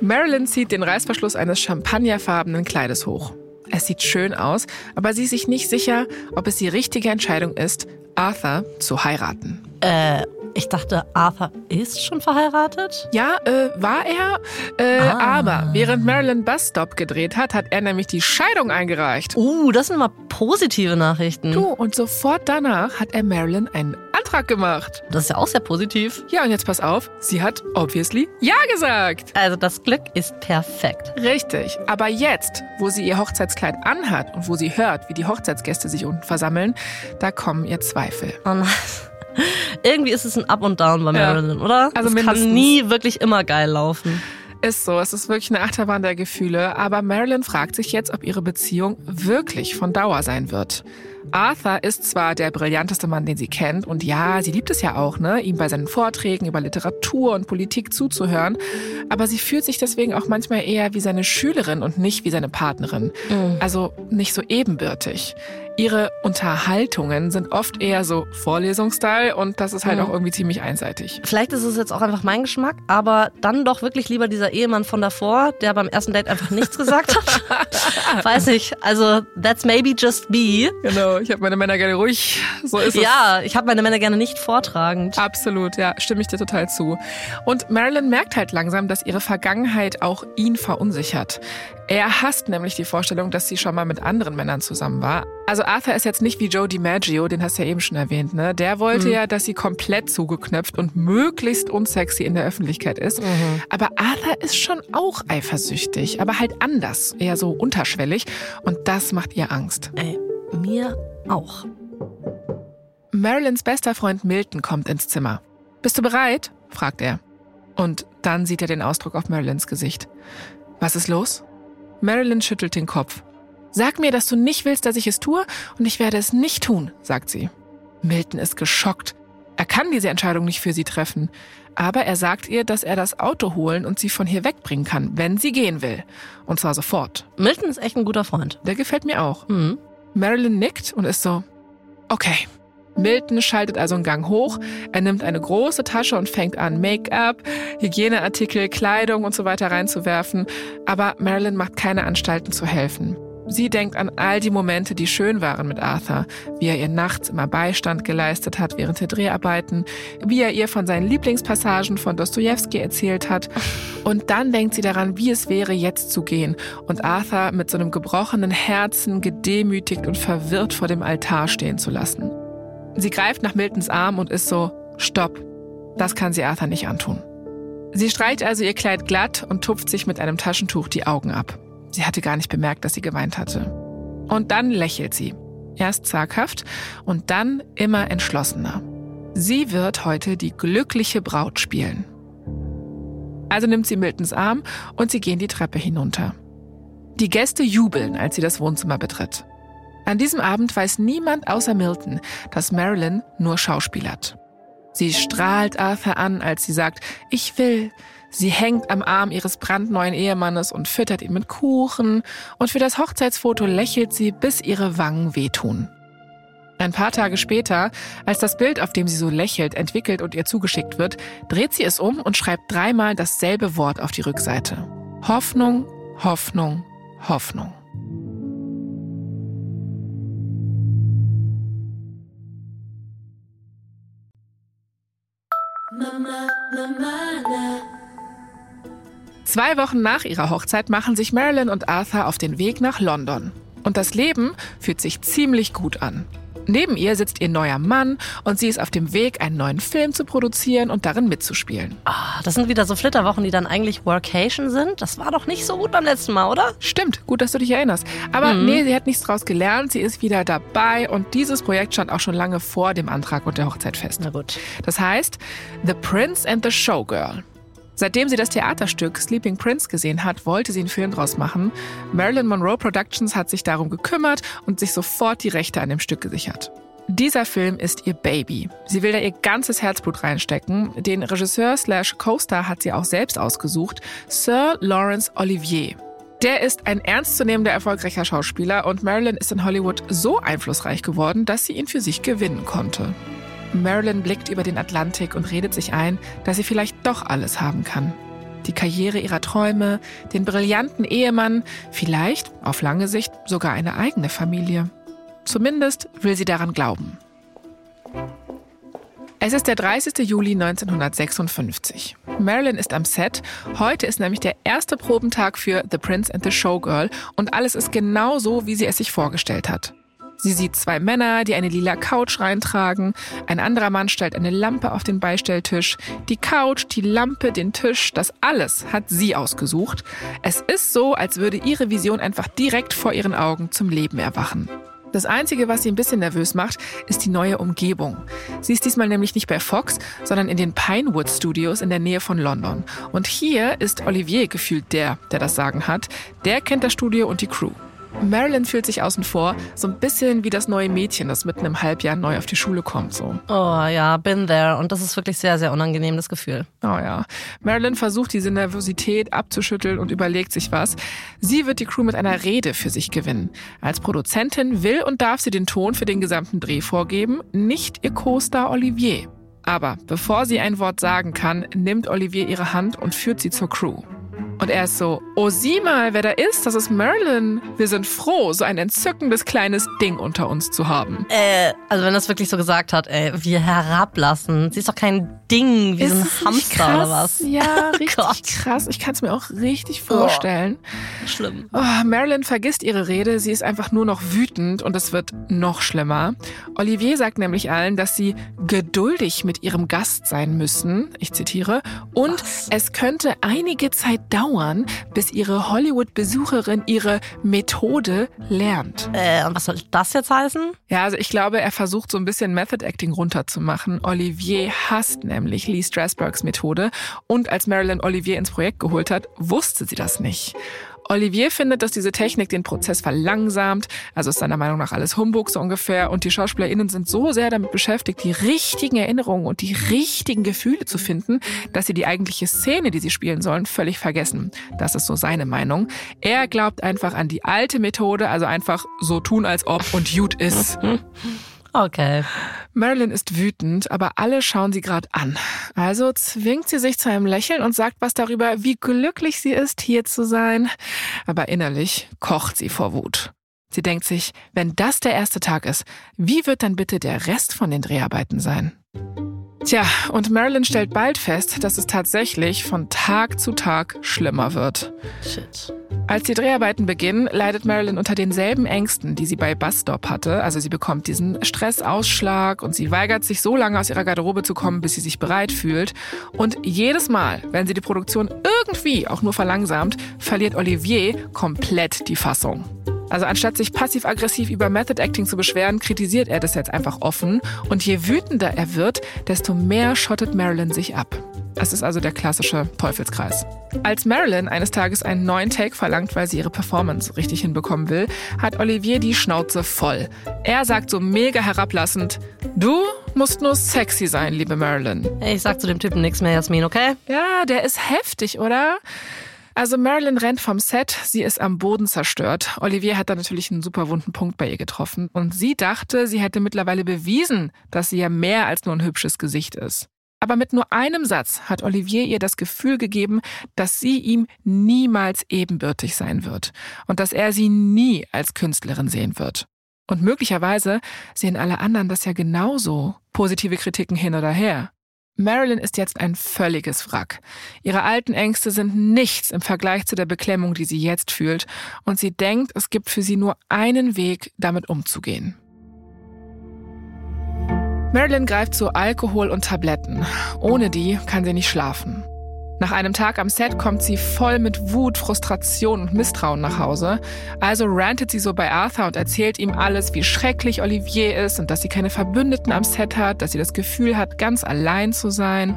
Marilyn zieht den Reißverschluss eines champagnerfarbenen Kleides hoch. Es sieht schön aus, aber sie ist sich nicht sicher, ob es die richtige Entscheidung ist, Arthur zu heiraten. Äh, ich dachte, Arthur ist schon verheiratet? Ja, äh, war er. Äh, ah. Aber während Marilyn Busstop gedreht hat, hat er nämlich die Scheidung eingereicht. Uh, das sind mal positive Nachrichten. Du, und sofort danach hat er Marilyn einen Antrag gemacht. Das ist ja auch sehr positiv. Ja, und jetzt pass auf, sie hat obviously Ja gesagt. Also das Glück ist perfekt. Richtig. Aber jetzt, wo sie ihr Hochzeitskleid anhat und wo sie hört, wie die Hochzeitsgäste sich unten versammeln, da kommen ihr Zweifel. Oh nein. Irgendwie ist es ein Up und Down bei Marilyn, ja. oder? Also es kann nie wirklich immer geil laufen. Ist so, es ist wirklich eine Achterbahn der Gefühle. Aber Marilyn fragt sich jetzt, ob ihre Beziehung wirklich von Dauer sein wird. Arthur ist zwar der brillanteste Mann, den sie kennt, und ja, sie liebt es ja auch, ne, ihm bei seinen Vorträgen über Literatur und Politik zuzuhören, aber sie fühlt sich deswegen auch manchmal eher wie seine Schülerin und nicht wie seine Partnerin. Mhm. Also nicht so ebenbürtig. Ihre Unterhaltungen sind oft eher so Vorlesungsstyle und das ist halt mhm. auch irgendwie ziemlich einseitig. Vielleicht ist es jetzt auch einfach mein Geschmack, aber dann doch wirklich lieber dieser Ehemann von davor, der beim ersten Date einfach nichts gesagt hat. Weiß ich. Also, that's maybe just me. Genau, ich habe meine Männer gerne ruhig. So ist es. Ja, ich habe meine Männer gerne nicht vortragend. Absolut, ja, stimme ich dir total zu. Und Marilyn merkt halt langsam, dass ihre Vergangenheit auch ihn verunsichert. Er hasst nämlich die Vorstellung, dass sie schon mal mit anderen Männern zusammen war. Also Arthur ist jetzt nicht wie Joe DiMaggio, den hast du ja eben schon erwähnt, ne? Der wollte mhm. ja, dass sie komplett zugeknöpft und möglichst unsexy in der Öffentlichkeit ist. Mhm. Aber Arthur ist schon auch eifersüchtig, aber halt anders, eher so unterschwellig. Und das macht ihr Angst. Ey, mir auch. Marilyns bester Freund Milton kommt ins Zimmer. Bist du bereit? fragt er. Und dann sieht er den Ausdruck auf Marilyns Gesicht. Was ist los? Marilyn schüttelt den Kopf. Sag mir, dass du nicht willst, dass ich es tue, und ich werde es nicht tun, sagt sie. Milton ist geschockt. Er kann diese Entscheidung nicht für sie treffen. Aber er sagt ihr, dass er das Auto holen und sie von hier wegbringen kann, wenn sie gehen will. Und zwar sofort. Milton ist echt ein guter Freund. Der gefällt mir auch. Mhm. Marilyn nickt und ist so, okay. Milton schaltet also einen Gang hoch. Er nimmt eine große Tasche und fängt an, Make-up, Hygieneartikel, Kleidung und so weiter reinzuwerfen. Aber Marilyn macht keine Anstalten zu helfen. Sie denkt an all die Momente, die schön waren mit Arthur, wie er ihr nachts immer Beistand geleistet hat während der Dreharbeiten, wie er ihr von seinen Lieblingspassagen von Dostoevsky erzählt hat. Und dann denkt sie daran, wie es wäre, jetzt zu gehen und Arthur mit so einem gebrochenen Herzen gedemütigt und verwirrt vor dem Altar stehen zu lassen. Sie greift nach Miltons Arm und ist so, stopp, das kann sie Arthur nicht antun. Sie streicht also ihr Kleid glatt und tupft sich mit einem Taschentuch die Augen ab. Sie hatte gar nicht bemerkt, dass sie geweint hatte. Und dann lächelt sie. Erst zaghaft und dann immer entschlossener. Sie wird heute die glückliche Braut spielen. Also nimmt sie Miltons Arm und sie gehen die Treppe hinunter. Die Gäste jubeln, als sie das Wohnzimmer betritt. An diesem Abend weiß niemand außer Milton, dass Marilyn nur schauspielert. Sie strahlt Arthur an, als sie sagt, ich will, Sie hängt am Arm ihres brandneuen Ehemannes und füttert ihn mit Kuchen, und für das Hochzeitsfoto lächelt sie, bis ihre Wangen wehtun. Ein paar Tage später, als das Bild, auf dem sie so lächelt, entwickelt und ihr zugeschickt wird, dreht sie es um und schreibt dreimal dasselbe Wort auf die Rückseite. Hoffnung, Hoffnung, Hoffnung. Zwei Wochen nach ihrer Hochzeit machen sich Marilyn und Arthur auf den Weg nach London. Und das Leben fühlt sich ziemlich gut an. Neben ihr sitzt ihr neuer Mann und sie ist auf dem Weg, einen neuen Film zu produzieren und darin mitzuspielen. Ah, das sind wieder so Flitterwochen, die dann eigentlich Workation sind. Das war doch nicht so gut beim letzten Mal, oder? Stimmt, gut, dass du dich erinnerst. Aber mhm. nee, sie hat nichts draus gelernt. Sie ist wieder dabei und dieses Projekt stand auch schon lange vor dem Antrag und der Hochzeit fest. Na gut. Das heißt, The Prince and the Showgirl. Seitdem sie das Theaterstück Sleeping Prince gesehen hat, wollte sie einen Film draus machen. Marilyn Monroe Productions hat sich darum gekümmert und sich sofort die Rechte an dem Stück gesichert. Dieser Film ist ihr Baby. Sie will da ihr ganzes Herzblut reinstecken. Den Regisseur slash Co-Star hat sie auch selbst ausgesucht, Sir Lawrence Olivier. Der ist ein ernstzunehmender, erfolgreicher Schauspieler und Marilyn ist in Hollywood so einflussreich geworden, dass sie ihn für sich gewinnen konnte. Marilyn blickt über den Atlantik und redet sich ein, dass sie vielleicht doch alles haben kann. Die Karriere ihrer Träume, den brillanten Ehemann, vielleicht, auf lange Sicht, sogar eine eigene Familie. Zumindest will sie daran glauben. Es ist der 30. Juli 1956. Marilyn ist am Set. Heute ist nämlich der erste Probentag für The Prince and the Showgirl und alles ist genau so, wie sie es sich vorgestellt hat. Sie sieht zwei Männer, die eine lila Couch reintragen. Ein anderer Mann stellt eine Lampe auf den Beistelltisch. Die Couch, die Lampe, den Tisch, das alles hat sie ausgesucht. Es ist so, als würde ihre Vision einfach direkt vor ihren Augen zum Leben erwachen. Das Einzige, was sie ein bisschen nervös macht, ist die neue Umgebung. Sie ist diesmal nämlich nicht bei Fox, sondern in den Pinewood Studios in der Nähe von London. Und hier ist Olivier gefühlt der, der das Sagen hat. Der kennt das Studio und die Crew. Marilyn fühlt sich außen vor, so ein bisschen wie das neue Mädchen, das mitten im Halbjahr neu auf die Schule kommt. So. Oh ja, been there. Und das ist wirklich sehr, sehr unangenehm, das Gefühl. Oh ja. Marilyn versucht diese Nervosität abzuschütteln und überlegt sich was. Sie wird die Crew mit einer Rede für sich gewinnen. Als Produzentin will und darf sie den Ton für den gesamten Dreh vorgeben, nicht ihr Co-Star Olivier. Aber bevor sie ein Wort sagen kann, nimmt Olivier ihre Hand und führt sie zur Crew. Und er ist so, oh sieh mal, wer da ist, das ist Merlin. Wir sind froh, so ein entzückendes kleines Ding unter uns zu haben. Äh, also wenn er es wirklich so gesagt hat, ey, wir herablassen. Sie ist doch kein Ding, wie ist so ein Hamster krass? oder was. Ja, richtig oh krass. Ich kann es mir auch richtig vorstellen. Oh, schlimm. Oh, Marilyn vergisst ihre Rede, sie ist einfach nur noch wütend und es wird noch schlimmer. Olivier sagt nämlich allen, dass sie geduldig mit ihrem Gast sein müssen, ich zitiere, und was? es könnte einige Zeit dauern, dauern, bis ihre Hollywood-Besucherin ihre Methode lernt. Äh, und was soll das jetzt heißen? Ja, also ich glaube, er versucht so ein bisschen Method Acting runterzumachen. Olivier hasst nämlich Lee Strasbergs Methode und als Marilyn Olivier ins Projekt geholt hat, wusste sie das nicht. Olivier findet, dass diese Technik den Prozess verlangsamt, also ist seiner Meinung nach alles Humbug so ungefähr und die SchauspielerInnen sind so sehr damit beschäftigt, die richtigen Erinnerungen und die richtigen Gefühle zu finden, dass sie die eigentliche Szene, die sie spielen sollen, völlig vergessen. Das ist so seine Meinung. Er glaubt einfach an die alte Methode, also einfach so tun, als ob und gut ist. Okay. Marilyn ist wütend, aber alle schauen sie gerade an. Also zwingt sie sich zu einem Lächeln und sagt was darüber, wie glücklich sie ist, hier zu sein. Aber innerlich kocht sie vor Wut. Sie denkt sich, wenn das der erste Tag ist, wie wird dann bitte der Rest von den Dreharbeiten sein? Tja, und Marilyn stellt bald fest, dass es tatsächlich von Tag zu Tag schlimmer wird. Shit. Als die Dreharbeiten beginnen, leidet Marilyn unter denselben Ängsten, die sie bei Busstop hatte. Also sie bekommt diesen Stressausschlag und sie weigert sich so lange aus ihrer Garderobe zu kommen, bis sie sich bereit fühlt. Und jedes Mal, wenn sie die Produktion irgendwie auch nur verlangsamt, verliert Olivier komplett die Fassung. Also anstatt sich passiv-aggressiv über Method Acting zu beschweren, kritisiert er das jetzt einfach offen. Und je wütender er wird, desto mehr schottet Marilyn sich ab. Das ist also der klassische Teufelskreis. Als Marilyn eines Tages einen neuen Take verlangt, weil sie ihre Performance richtig hinbekommen will, hat Olivier die Schnauze voll. Er sagt so mega herablassend, du musst nur sexy sein, liebe Marilyn. Ich sag zu dem Typen nichts mehr, Jasmin, okay? Ja, der ist heftig, oder? Also Marilyn rennt vom Set, sie ist am Boden zerstört. Olivier hat da natürlich einen super wunden Punkt bei ihr getroffen und sie dachte, sie hätte mittlerweile bewiesen, dass sie ja mehr als nur ein hübsches Gesicht ist. Aber mit nur einem Satz hat Olivier ihr das Gefühl gegeben, dass sie ihm niemals ebenbürtig sein wird und dass er sie nie als Künstlerin sehen wird. Und möglicherweise sehen alle anderen das ja genauso. Positive Kritiken hin oder her. Marilyn ist jetzt ein völliges Wrack. Ihre alten Ängste sind nichts im Vergleich zu der Beklemmung, die sie jetzt fühlt, und sie denkt, es gibt für sie nur einen Weg, damit umzugehen. Marilyn greift zu Alkohol und Tabletten. Ohne die kann sie nicht schlafen. Nach einem Tag am Set kommt sie voll mit Wut, Frustration und Misstrauen nach Hause. Also rantet sie so bei Arthur und erzählt ihm alles, wie schrecklich Olivier ist und dass sie keine Verbündeten am Set hat, dass sie das Gefühl hat, ganz allein zu sein.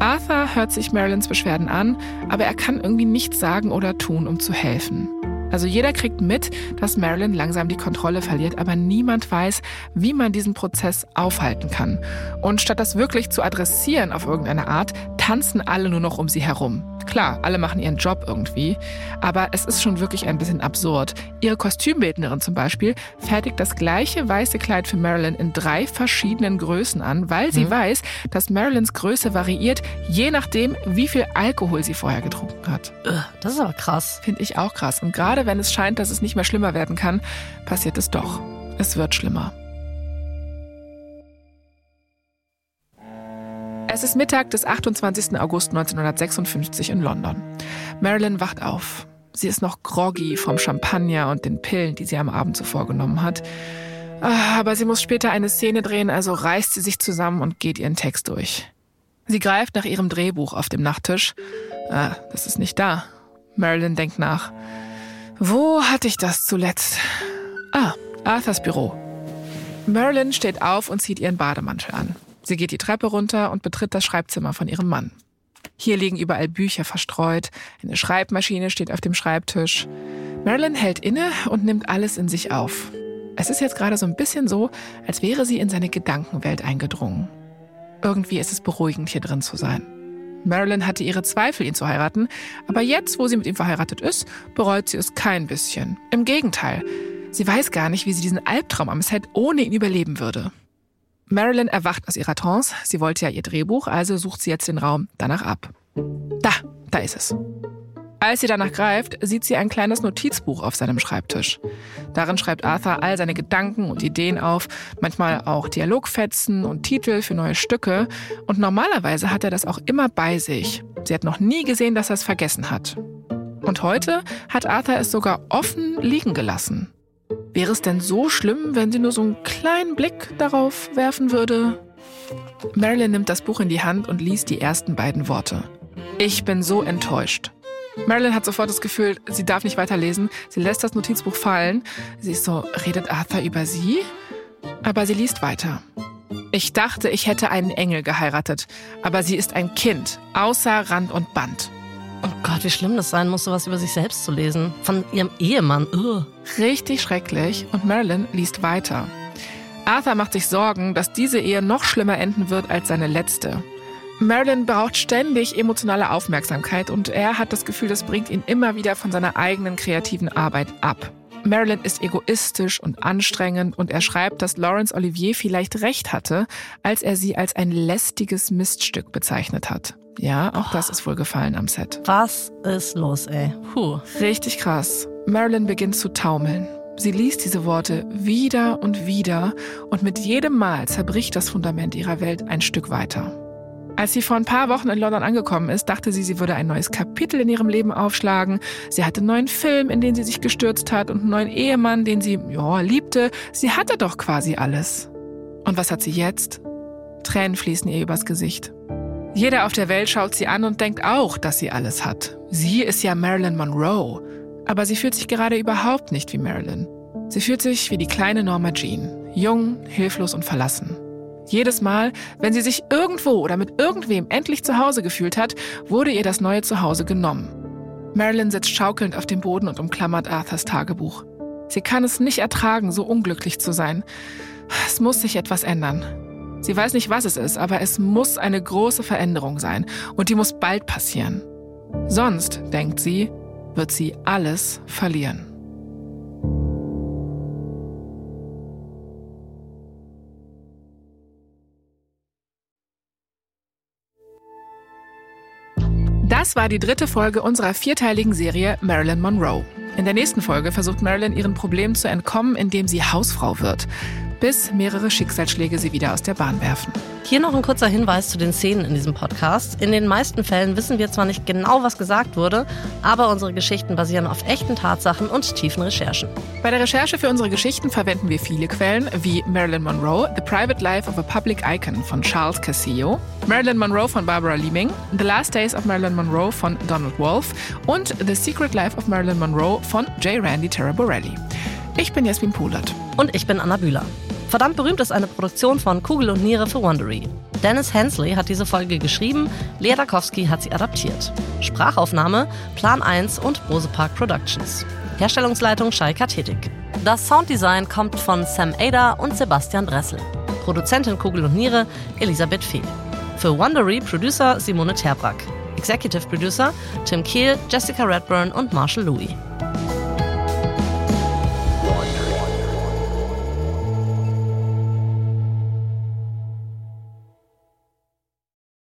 Arthur hört sich Marilyns Beschwerden an, aber er kann irgendwie nichts sagen oder tun, um zu helfen. Also jeder kriegt mit, dass Marilyn langsam die Kontrolle verliert, aber niemand weiß, wie man diesen Prozess aufhalten kann. Und statt das wirklich zu adressieren auf irgendeine Art, tanzen alle nur noch um sie herum. Klar, alle machen ihren Job irgendwie, aber es ist schon wirklich ein bisschen absurd. Ihre Kostümbildnerin zum Beispiel fertigt das gleiche weiße Kleid für Marilyn in drei verschiedenen Größen an, weil sie mhm. weiß, dass Marilyns Größe variiert, je nachdem, wie viel Alkohol sie vorher getrunken hat. Das ist aber krass. Finde ich auch krass. Und gerade wenn es scheint, dass es nicht mehr schlimmer werden kann, passiert es doch. Es wird schlimmer. Es ist Mittag des 28. August 1956 in London. Marilyn wacht auf. Sie ist noch groggy vom Champagner und den Pillen, die sie am Abend zuvor genommen hat. Ah, aber sie muss später eine Szene drehen, also reißt sie sich zusammen und geht ihren Text durch. Sie greift nach ihrem Drehbuch auf dem Nachttisch. Ah, das ist nicht da. Marilyn denkt nach. Wo hatte ich das zuletzt? Ah, Arthurs Büro. Marilyn steht auf und zieht ihren Bademantel an. Sie geht die Treppe runter und betritt das Schreibzimmer von ihrem Mann. Hier liegen überall Bücher verstreut, eine Schreibmaschine steht auf dem Schreibtisch. Marilyn hält inne und nimmt alles in sich auf. Es ist jetzt gerade so ein bisschen so, als wäre sie in seine Gedankenwelt eingedrungen. Irgendwie ist es beruhigend, hier drin zu sein. Marilyn hatte ihre Zweifel, ihn zu heiraten, aber jetzt, wo sie mit ihm verheiratet ist, bereut sie es kein bisschen. Im Gegenteil, sie weiß gar nicht, wie sie diesen Albtraum am Set ohne ihn überleben würde. Marilyn erwacht aus ihrer Trance. Sie wollte ja ihr Drehbuch, also sucht sie jetzt den Raum danach ab. Da, da ist es. Als sie danach greift, sieht sie ein kleines Notizbuch auf seinem Schreibtisch. Darin schreibt Arthur all seine Gedanken und Ideen auf, manchmal auch Dialogfetzen und Titel für neue Stücke. Und normalerweise hat er das auch immer bei sich. Sie hat noch nie gesehen, dass er es vergessen hat. Und heute hat Arthur es sogar offen liegen gelassen. Wäre es denn so schlimm, wenn sie nur so einen kleinen Blick darauf werfen würde? Marilyn nimmt das Buch in die Hand und liest die ersten beiden Worte. Ich bin so enttäuscht. Marilyn hat sofort das Gefühl, sie darf nicht weiterlesen. Sie lässt das Notizbuch fallen. Sie ist so, redet Arthur über sie? Aber sie liest weiter. Ich dachte, ich hätte einen Engel geheiratet, aber sie ist ein Kind, außer Rand und Band. Oh Gott, wie schlimm das sein muss, sowas über sich selbst zu lesen. Von ihrem Ehemann. Ugh. Richtig schrecklich. Und Marilyn liest weiter. Arthur macht sich Sorgen, dass diese Ehe noch schlimmer enden wird als seine letzte. Marilyn braucht ständig emotionale Aufmerksamkeit und er hat das Gefühl, das bringt ihn immer wieder von seiner eigenen kreativen Arbeit ab. Marilyn ist egoistisch und anstrengend und er schreibt, dass Laurence Olivier vielleicht recht hatte, als er sie als ein lästiges Miststück bezeichnet hat. Ja, auch das ist wohl gefallen am Set. Was ist los, ey? Puh. Richtig krass. Marilyn beginnt zu taumeln. Sie liest diese Worte wieder und wieder und mit jedem Mal zerbricht das Fundament ihrer Welt ein Stück weiter. Als sie vor ein paar Wochen in London angekommen ist, dachte sie, sie würde ein neues Kapitel in ihrem Leben aufschlagen. Sie hatte einen neuen Film, in den sie sich gestürzt hat und einen neuen Ehemann, den sie, ja, liebte. Sie hatte doch quasi alles. Und was hat sie jetzt? Tränen fließen ihr übers Gesicht. Jeder auf der Welt schaut sie an und denkt auch, dass sie alles hat. Sie ist ja Marilyn Monroe. Aber sie fühlt sich gerade überhaupt nicht wie Marilyn. Sie fühlt sich wie die kleine Norma Jean. Jung, hilflos und verlassen. Jedes Mal, wenn sie sich irgendwo oder mit irgendwem endlich zu Hause gefühlt hat, wurde ihr das neue Zuhause genommen. Marilyn sitzt schaukelnd auf dem Boden und umklammert Arthurs Tagebuch. Sie kann es nicht ertragen, so unglücklich zu sein. Es muss sich etwas ändern. Sie weiß nicht, was es ist, aber es muss eine große Veränderung sein und die muss bald passieren. Sonst, denkt sie, wird sie alles verlieren. Das war die dritte Folge unserer vierteiligen Serie Marilyn Monroe. In der nächsten Folge versucht Marilyn ihren Problemen zu entkommen, indem sie Hausfrau wird bis mehrere Schicksalsschläge sie wieder aus der Bahn werfen. Hier noch ein kurzer Hinweis zu den Szenen in diesem Podcast. In den meisten Fällen wissen wir zwar nicht genau, was gesagt wurde, aber unsere Geschichten basieren auf echten Tatsachen und tiefen Recherchen. Bei der Recherche für unsere Geschichten verwenden wir viele Quellen, wie Marilyn Monroe, The Private Life of a Public Icon von Charles Cassillo, Marilyn Monroe von Barbara Leeming, The Last Days of Marilyn Monroe von Donald Wolfe und The Secret Life of Marilyn Monroe von J. Randy Terraborelli. Ich bin Jasmin Polat. Und ich bin Anna Bühler. Verdammt berühmt ist eine Produktion von Kugel und Niere für Wondery. Dennis Hensley hat diese Folge geschrieben, Lea Dakowski hat sie adaptiert. Sprachaufnahme Plan 1 und Bose Park Productions. Herstellungsleitung Shai Kathetik. Das Sounddesign kommt von Sam Ada und Sebastian Dressel. Produzentin Kugel und Niere Elisabeth Fee. Für Wondery Producer Simone Terbrack. Executive Producer Tim Kehl, Jessica Redburn und Marshall Louis.